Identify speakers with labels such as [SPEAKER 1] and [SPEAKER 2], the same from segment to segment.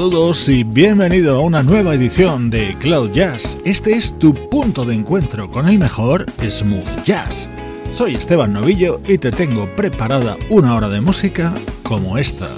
[SPEAKER 1] Saludos y bienvenido a una nueva edición de Cloud Jazz. Este es tu punto de encuentro con el mejor smooth jazz. Soy Esteban Novillo y te tengo preparada una hora de música como esta.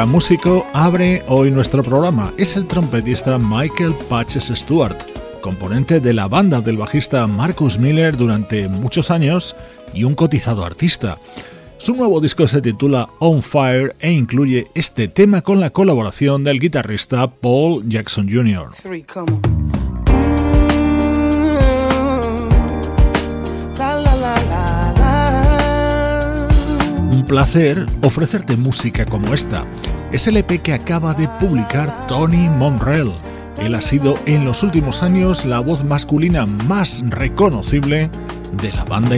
[SPEAKER 1] Gran músico abre hoy nuestro programa. Es el trompetista Michael Patches Stewart, componente de la banda del bajista Marcus Miller durante muchos años y un cotizado artista. Su nuevo disco se titula On Fire e incluye este tema con la colaboración del guitarrista Paul Jackson Jr. placer ofrecerte música como esta. Es el EP que acaba de publicar Tony Monrell. Él ha sido en los últimos años la voz masculina más reconocible de la banda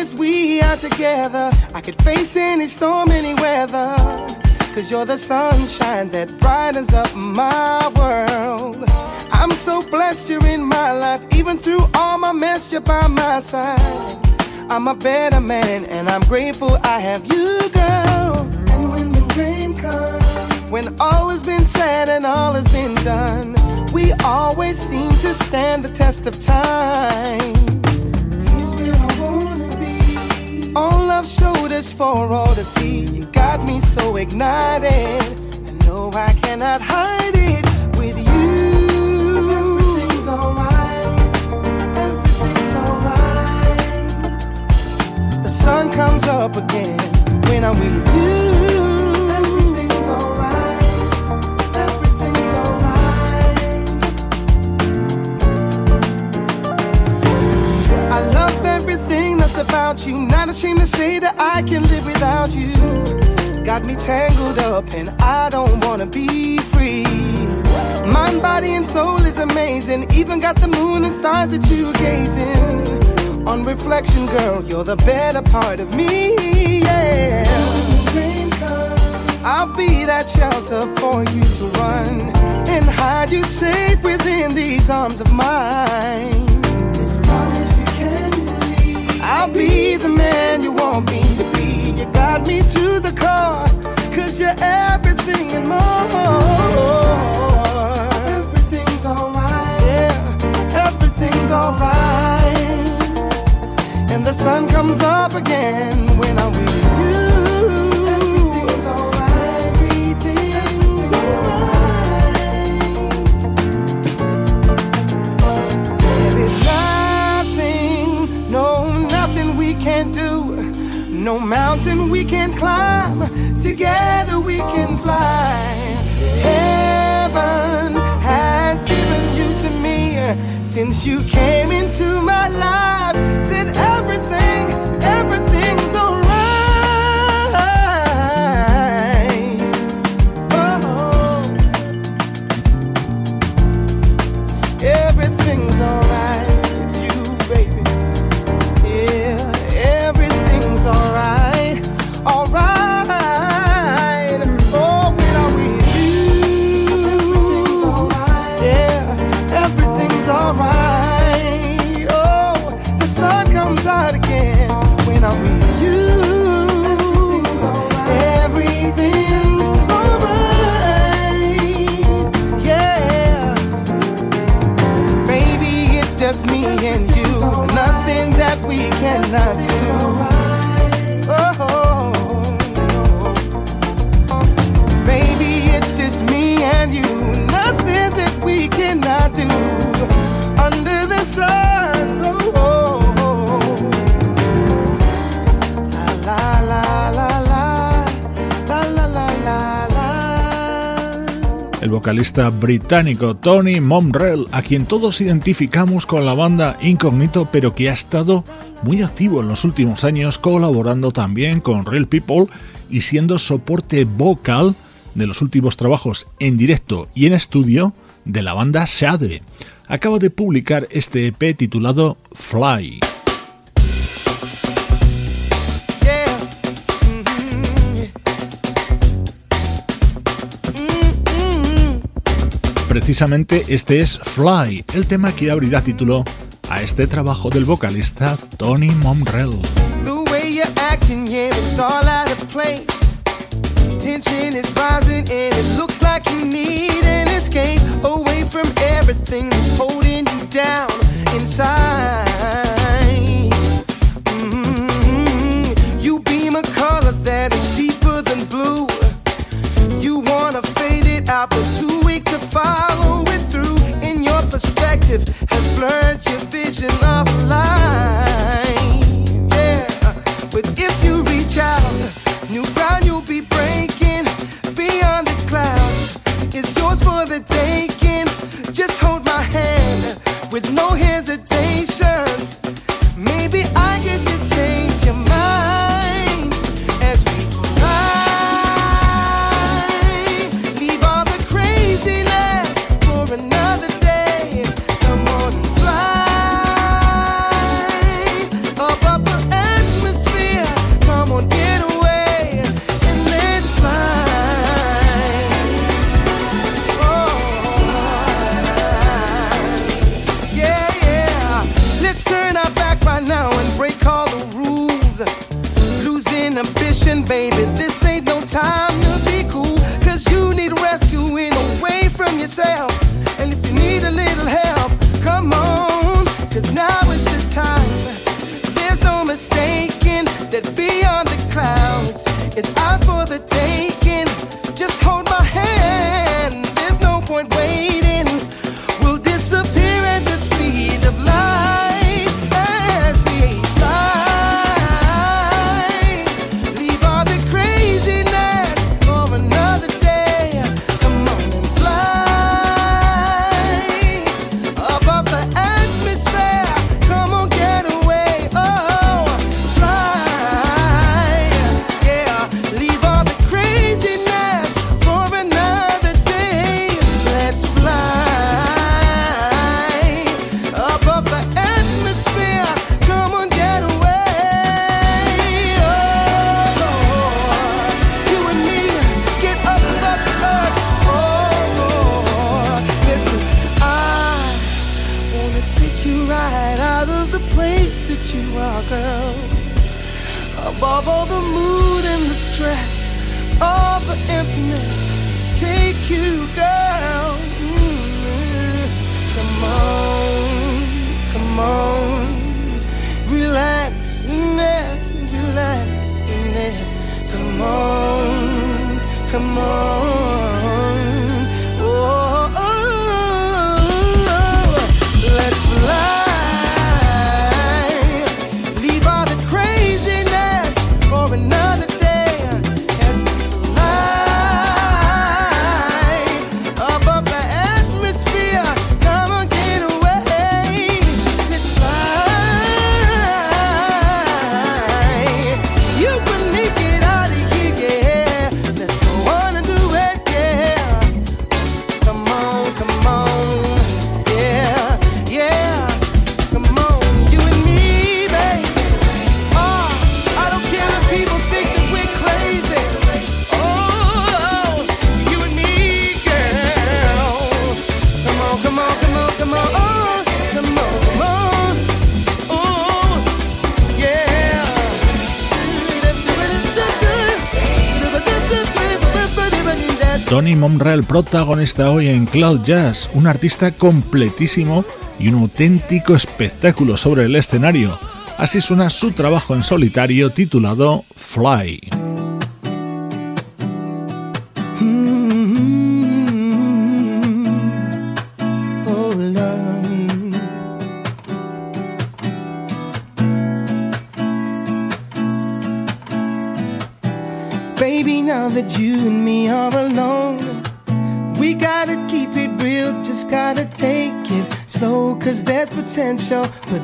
[SPEAKER 2] as we are together, I could face any storm, any weather. Cause you're the sunshine that brightens up my world. I'm so blessed you're in my life, even through all my mess, you're by my side. I'm a better man, and I'm grateful I have you, girl. And when the dream comes, when all has been said and all has been done, we always seem to stand the test of time. Here's where I wanna All love showed us for all to see. You got me so ignited. And no, I cannot hide it sun comes up again when I'm with you. Everything's alright. Everything's alright. I love everything that's about you. Not ashamed to say that I can live without you. Got me tangled up and I don't wanna be free. Mind, body, and soul is amazing. Even got the moon and stars that you gazing. On reflection, girl, you're the better part of me. Yeah. I'll be that shelter for you to run and hide you safe within these arms of mine. This promise you can believe. I'll be the man you want me to be. You got me to the core, cause you're everything and more. Everything's alright. Yeah, everything's alright. And the sun comes up again when I'm with you. Everything's alright. Everything's alright. There is nothing, no, nothing we can't do. No mountain we can climb. Together we can fly. Heaven has given you to me since you came into my life. Said everything, everything's alright. Nothing that we cannot do. Oh, baby, it's just me and you. Nothing that we cannot do
[SPEAKER 1] vocalista británico Tony Momrell, a quien todos identificamos con la banda Incognito, pero que ha estado muy activo en los últimos años, colaborando también con Real People y siendo soporte vocal de los últimos trabajos en directo y en estudio de la banda Shade. Acaba de publicar este EP titulado Fly. Precisamente este es Fly, el tema que abrirá título a este trabajo del vocalista Tony
[SPEAKER 2] place. Tension is rising, and it looks like you need an escape away from everything that's holding you down inside. Mhm. You beam a color that is deeper than blue. You wanna fade it out, but too Following through in your perspective has blurred your vision of life. Yeah, but if you reach out, new ground you'll be breaking beyond the clouds. It's yours for the taking. Just hold my hand with no hesitation. myself.
[SPEAKER 1] Tony Monreal, protagonista hoy en Cloud Jazz, un artista completísimo y un auténtico espectáculo sobre el escenario. Así suena su trabajo en solitario titulado Fly.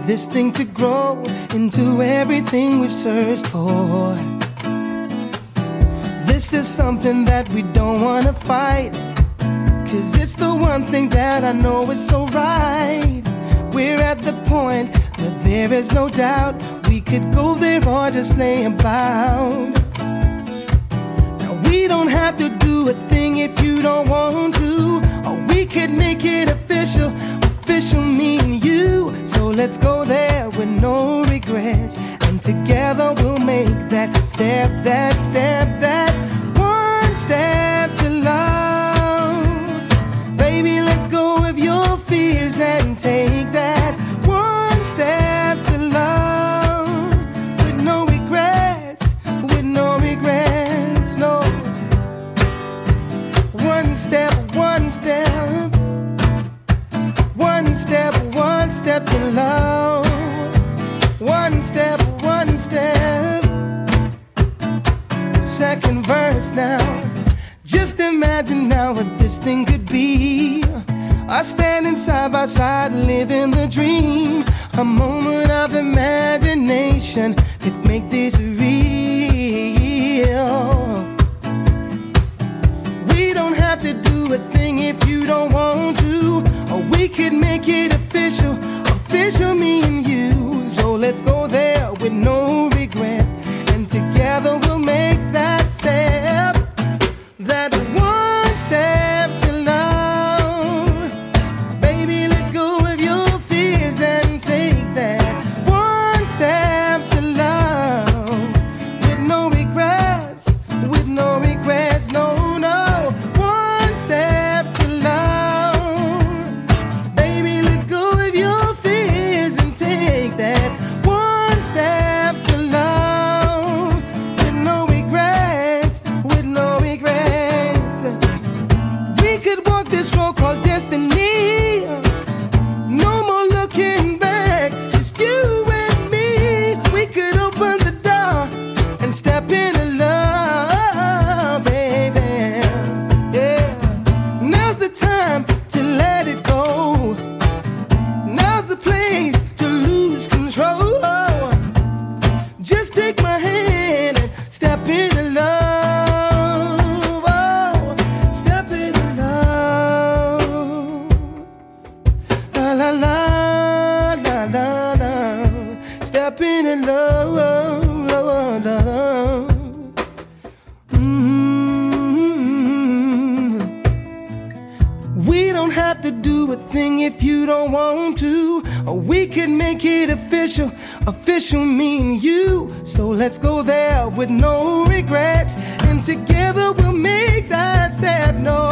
[SPEAKER 2] this thing to grow into everything we've searched for. This is something that we don't wanna fight. Cause it's the one thing that I know is so right. We're at the point where there is no doubt we could go there or just lay about. Now we don't have to do a thing if you don't want to. Or we could make it official, official me and you. So let's go there with no regrets. And together we'll make that step, that step, that one step to love. Baby, let go of your fears and take that one step to love. With no regrets, with no regrets, no. One step, one step, one step step to love. One step, one step. Second verse now. Just imagine now what this thing could be. Us standing side by side, living the dream. A moment of imagination could make this real. We don't have to do a thing if you don't want to, or we could make it official Official, me and you. So let's go there with no regrets, and together we'll make make it official. Official mean you. So let's go there with no regrets. And together we'll make that step. No,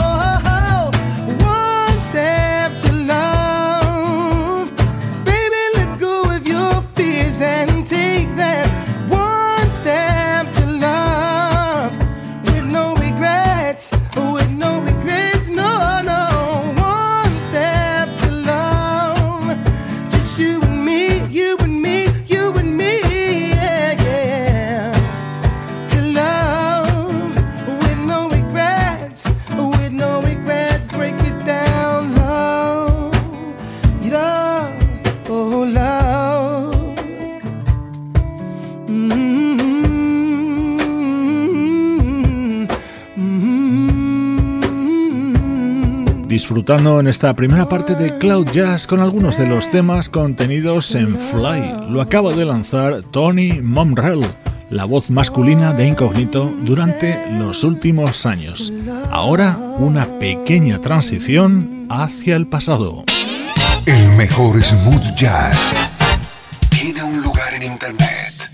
[SPEAKER 1] Disfrutando en esta primera parte de Cloud Jazz con algunos de los temas contenidos en Fly. Lo acaba de lanzar Tony Momrell, la voz masculina de Incognito durante los últimos años. Ahora una pequeña transición hacia el pasado.
[SPEAKER 3] El mejor smooth jazz tiene un lugar en internet.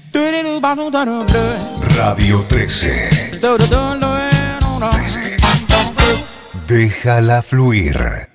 [SPEAKER 3] Radio 13. 13. Déjala fluir.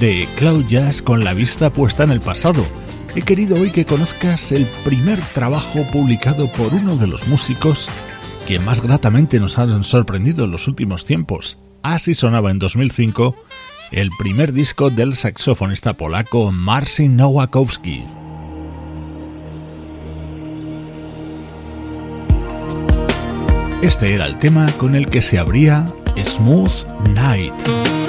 [SPEAKER 1] De Cloud Jazz con la vista puesta en el pasado. He querido hoy que conozcas el primer trabajo publicado por uno de los músicos que más gratamente nos han sorprendido en los últimos tiempos. Así sonaba en 2005 el primer disco del saxofonista polaco Marcin Nowakowski. Este era el tema con el que se abría Smooth Night.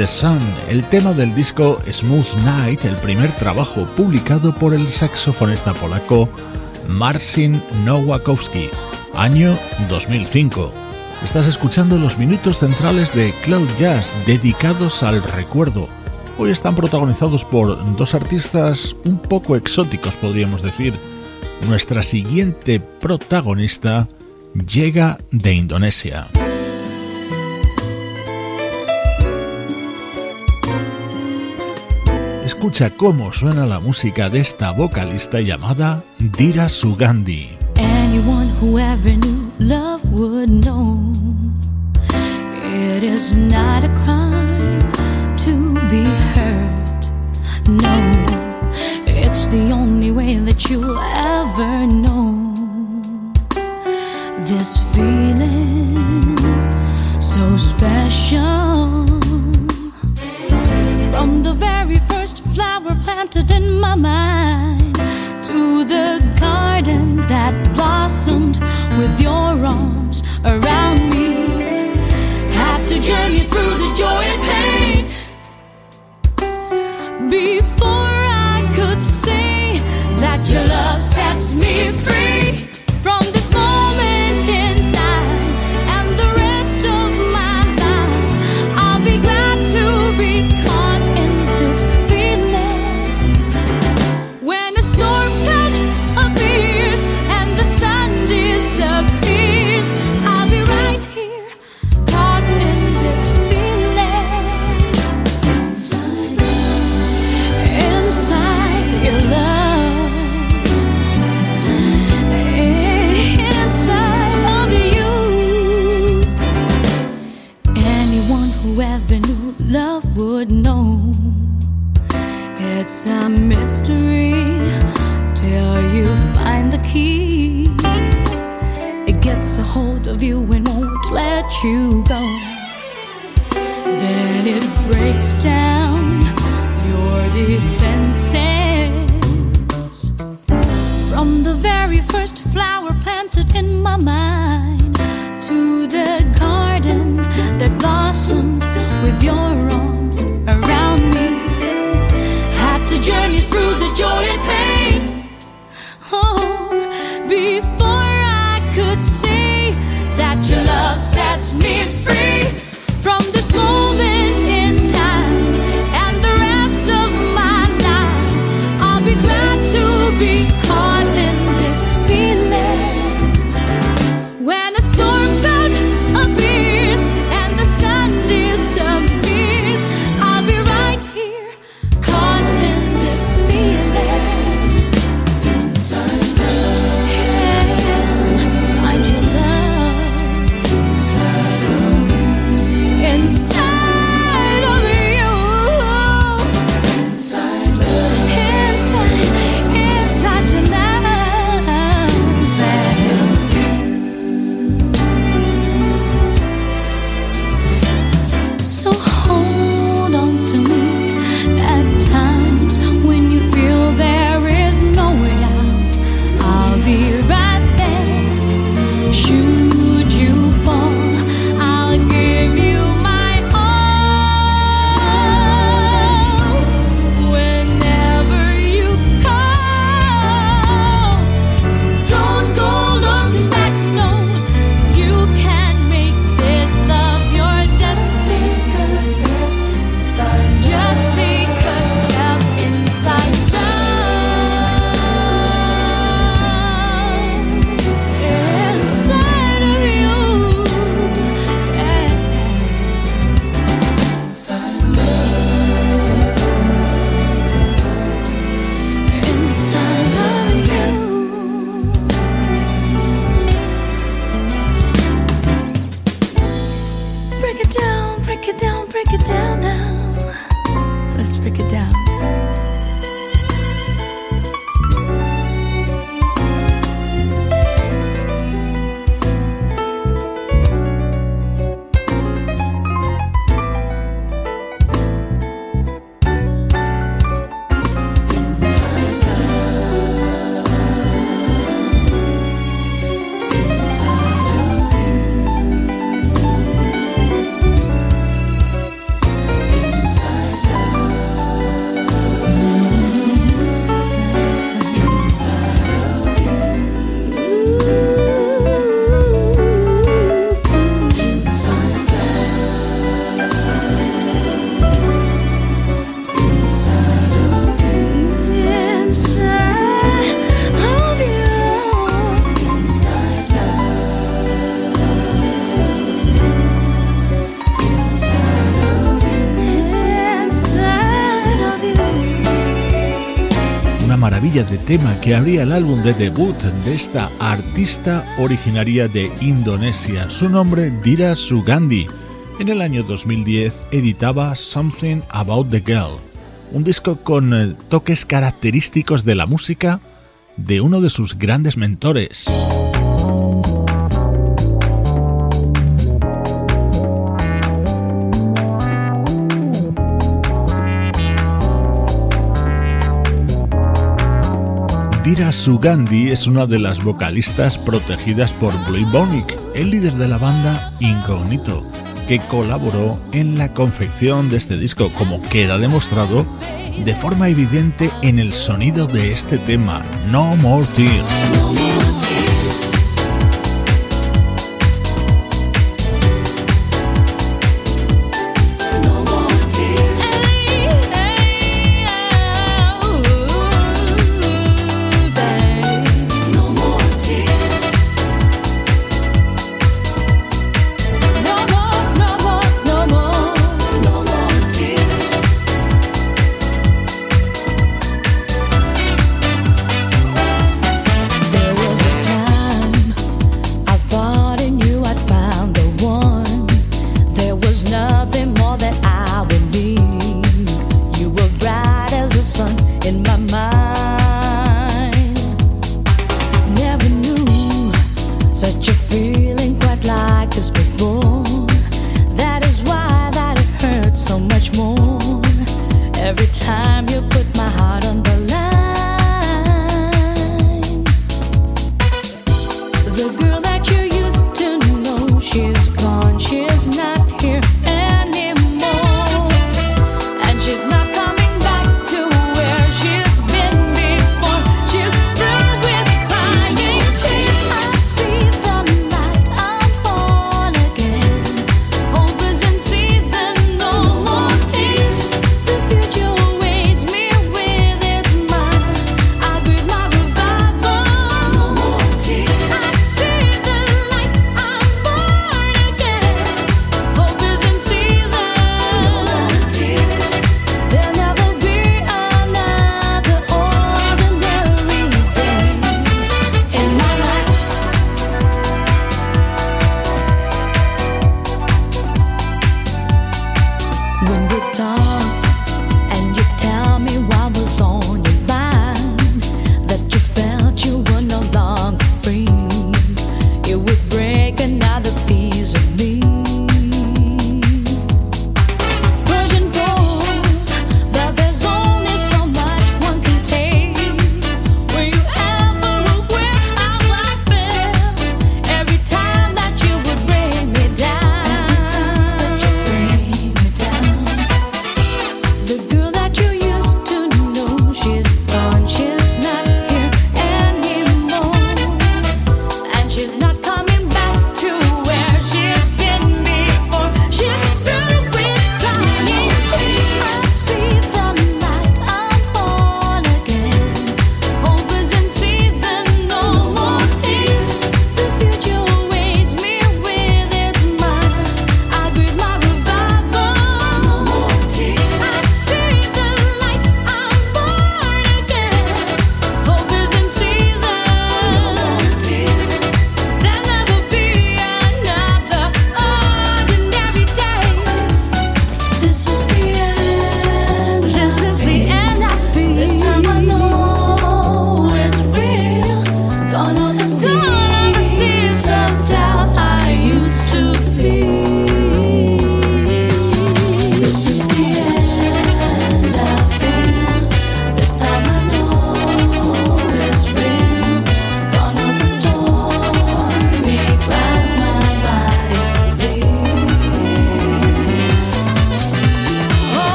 [SPEAKER 1] the Sun, el tema del disco Smooth Night, el primer trabajo publicado por el saxofonista polaco Marcin Nowakowski, año 2005. Estás escuchando los minutos centrales de Cloud Jazz dedicados al recuerdo. Hoy están protagonizados por dos artistas un poco exóticos, podríamos decir. Nuestra siguiente protagonista llega de Indonesia. escucha cómo suena la música de esta vocalista llamada Dira Sugandhi.
[SPEAKER 4] arms around you go. Tema que abría el álbum de debut de esta artista originaria de Indonesia. Su nombre Dira Sugandi. En el año 2010 editaba Something About the Girl, un disco con eh, toques característicos de la música de uno de sus grandes mentores. Dira Sugandhi es una de las vocalistas protegidas por Blue Bonic, el líder de la banda Incognito, que colaboró en la confección de este disco, como queda demostrado de forma evidente en el sonido de este tema, No More Tears.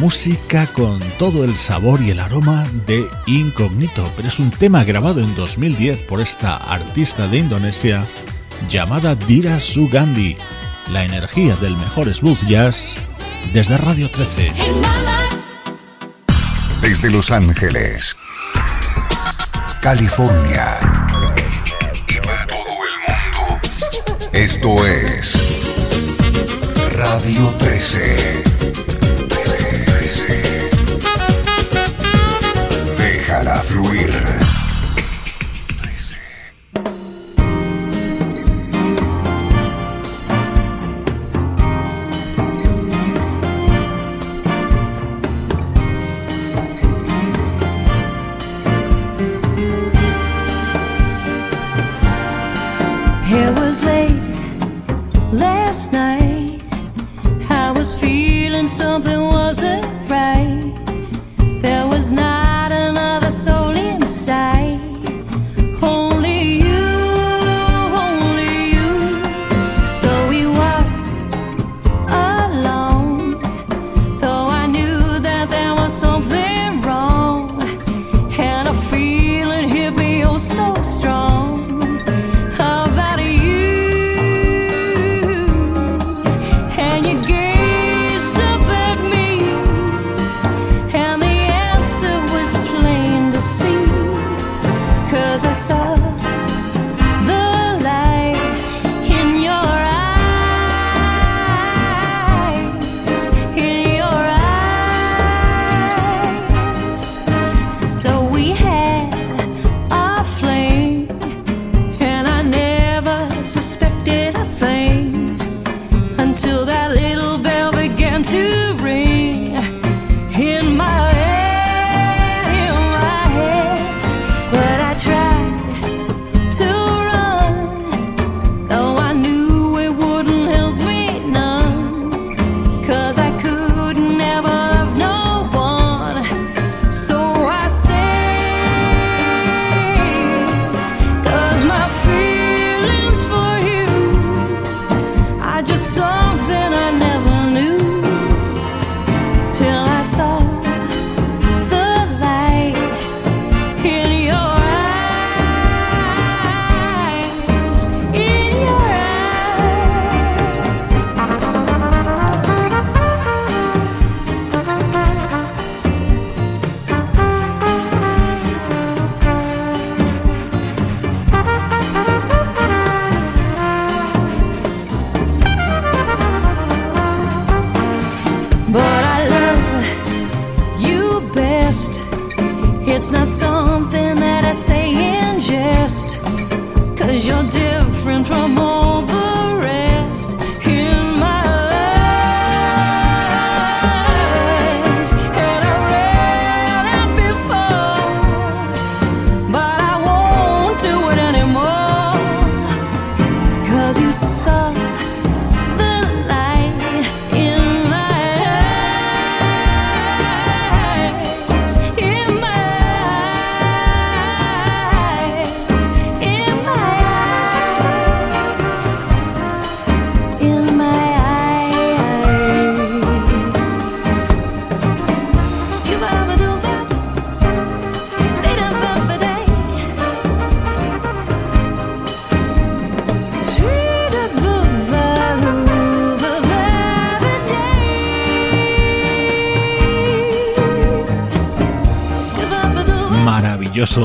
[SPEAKER 1] Música con todo el sabor y el aroma de Incognito, pero es un tema grabado en 2010 por esta artista de Indonesia llamada Dira Sugandi, la energía del mejor smooth jazz desde Radio 13.
[SPEAKER 4] Desde Los Ángeles, California y para todo el mundo, esto es Radio 13. It was late last night.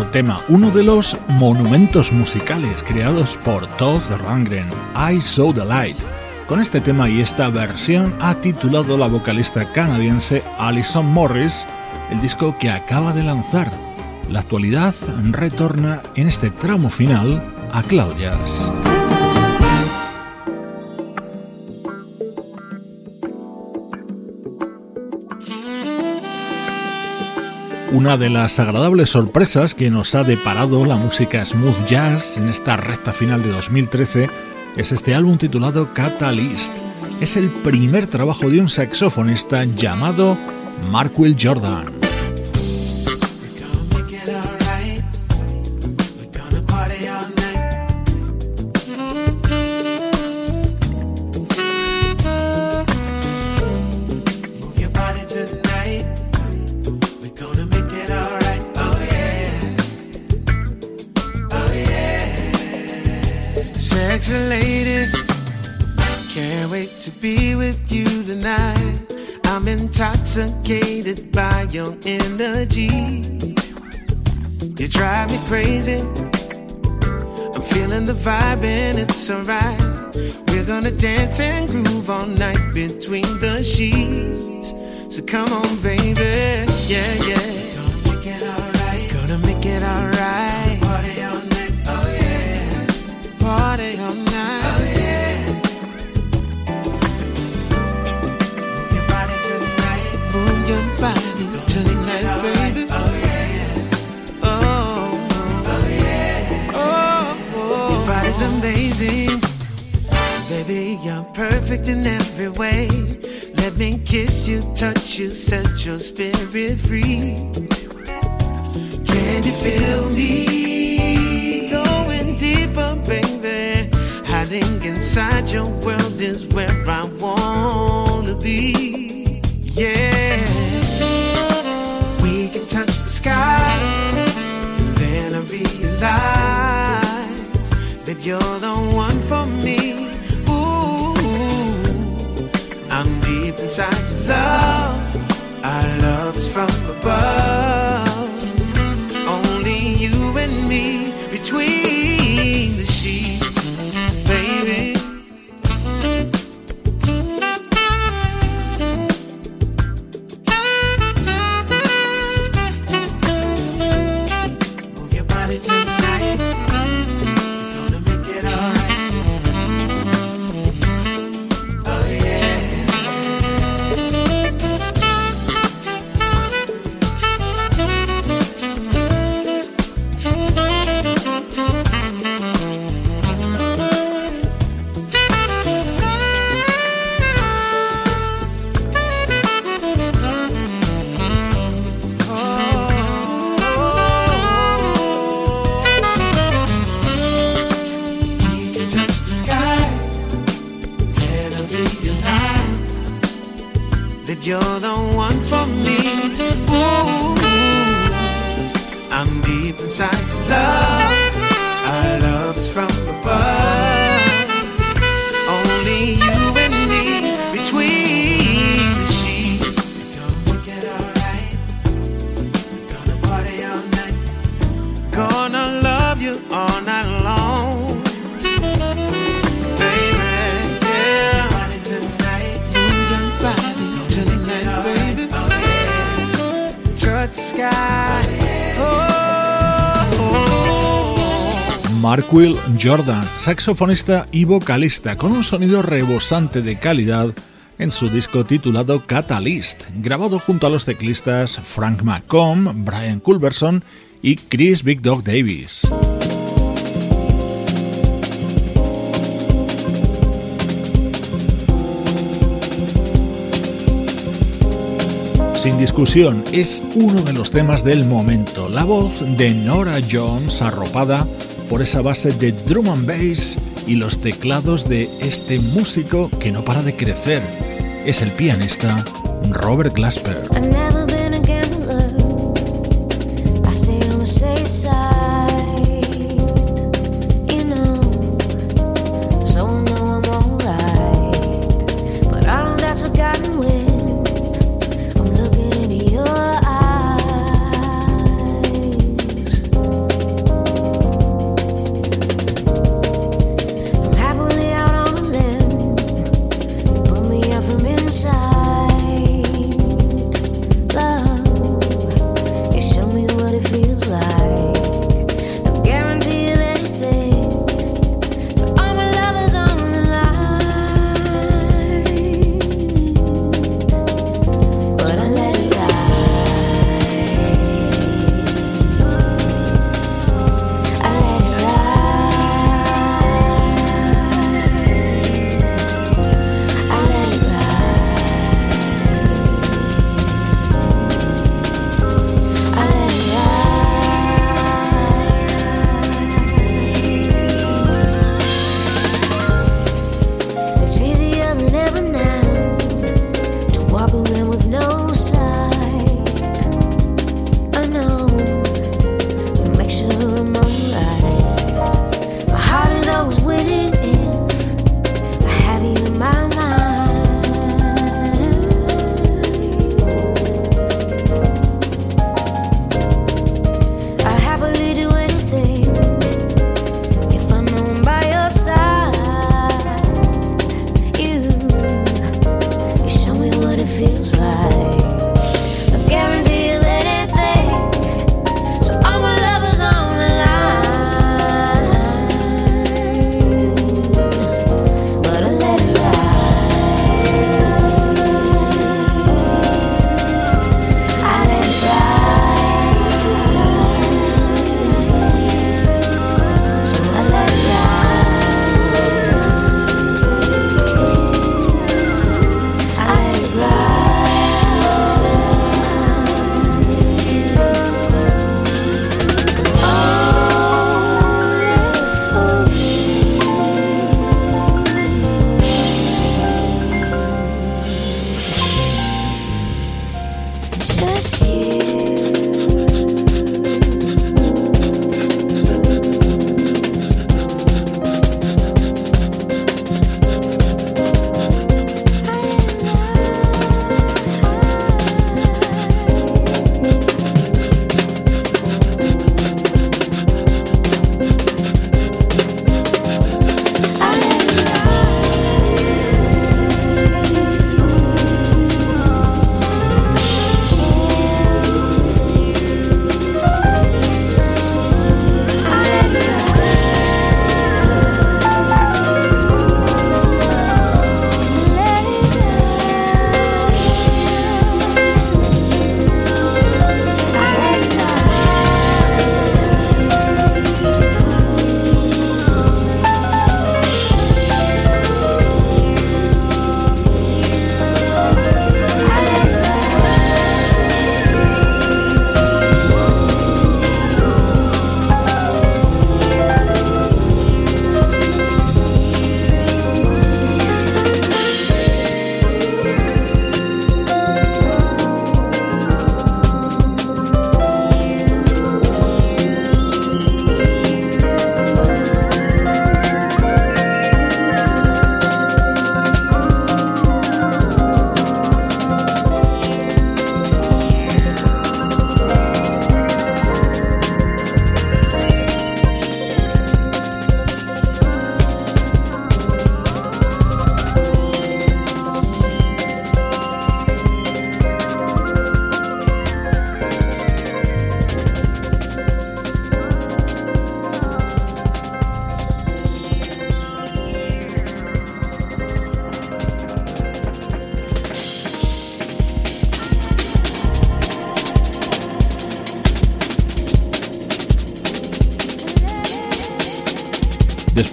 [SPEAKER 1] Tema, uno de los monumentos musicales creados por Todd Rangren, I Saw the Light. Con este tema y esta versión ha titulado la vocalista canadiense Alison Morris el disco que acaba de lanzar. La actualidad retorna en este tramo final a Claudias. Una de las agradables sorpresas que nos ha deparado la música smooth jazz en esta recta final de 2013 es este álbum titulado Catalyst. Es el primer trabajo de un saxofonista llamado Markwell Jordan.
[SPEAKER 2] Intoxicated by your energy. You drive me crazy. I'm feeling the vibe and it's alright. We're gonna dance and groove all night between the sheets. So come on, baby. Yeah, yeah. Baby, you're perfect in every way. Let me kiss you, touch you, set your spirit free. Can you feel me? Going deeper, baby. Hiding inside your world is where I wanna be. Yeah. We can touch the sky. Then I realize that you're the one for me.
[SPEAKER 1] Jordan, saxofonista y vocalista, con un sonido rebosante de calidad en su disco titulado Catalyst, grabado junto a los teclistas Frank McComb, Brian Culberson y Chris Big Dog Davis. Sin discusión, es uno de los temas del momento. La voz de Nora Jones arropada por esa base de drum and bass y los teclados de este músico que no para de crecer. Es el pianista Robert Glasper.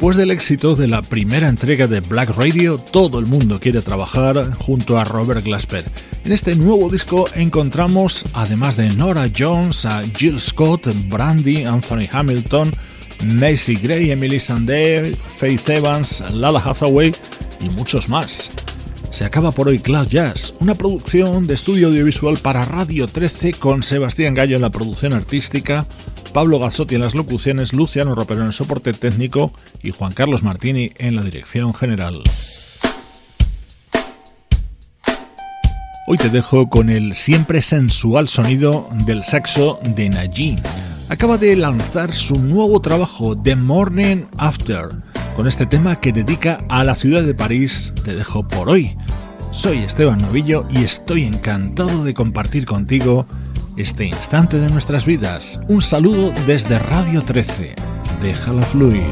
[SPEAKER 1] Después del éxito de la primera entrega de Black Radio, todo el mundo quiere trabajar junto a Robert Glasper. En este nuevo disco encontramos, además de Nora Jones, a Jill Scott, Brandy, Anthony Hamilton, Macy Gray, Emily Sandé, Faith Evans, Lala Hathaway y muchos más. Se acaba por hoy Cloud Jazz, una producción de estudio audiovisual para Radio 13 con Sebastián Gallo en la producción artística, Pablo Gazzotti en las locuciones, Luciano Ropero en el soporte técnico y Juan Carlos Martini en la dirección general. Hoy te dejo con el siempre sensual sonido del saxo de Najee. Acaba de lanzar su nuevo trabajo, The Morning After. Con este tema que dedica a la ciudad de París, te dejo por hoy. Soy Esteban Novillo y estoy encantado de compartir contigo este instante de nuestras vidas. Un saludo desde Radio 13. Déjala fluir.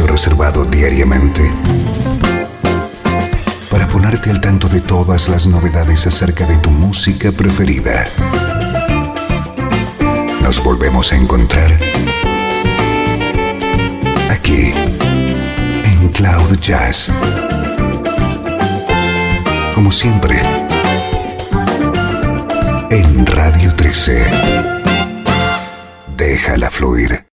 [SPEAKER 3] Reservado diariamente para ponerte al tanto de todas las novedades acerca de tu música preferida. Nos volvemos a encontrar aquí en Cloud Jazz. Como siempre, en Radio 13. Déjala fluir.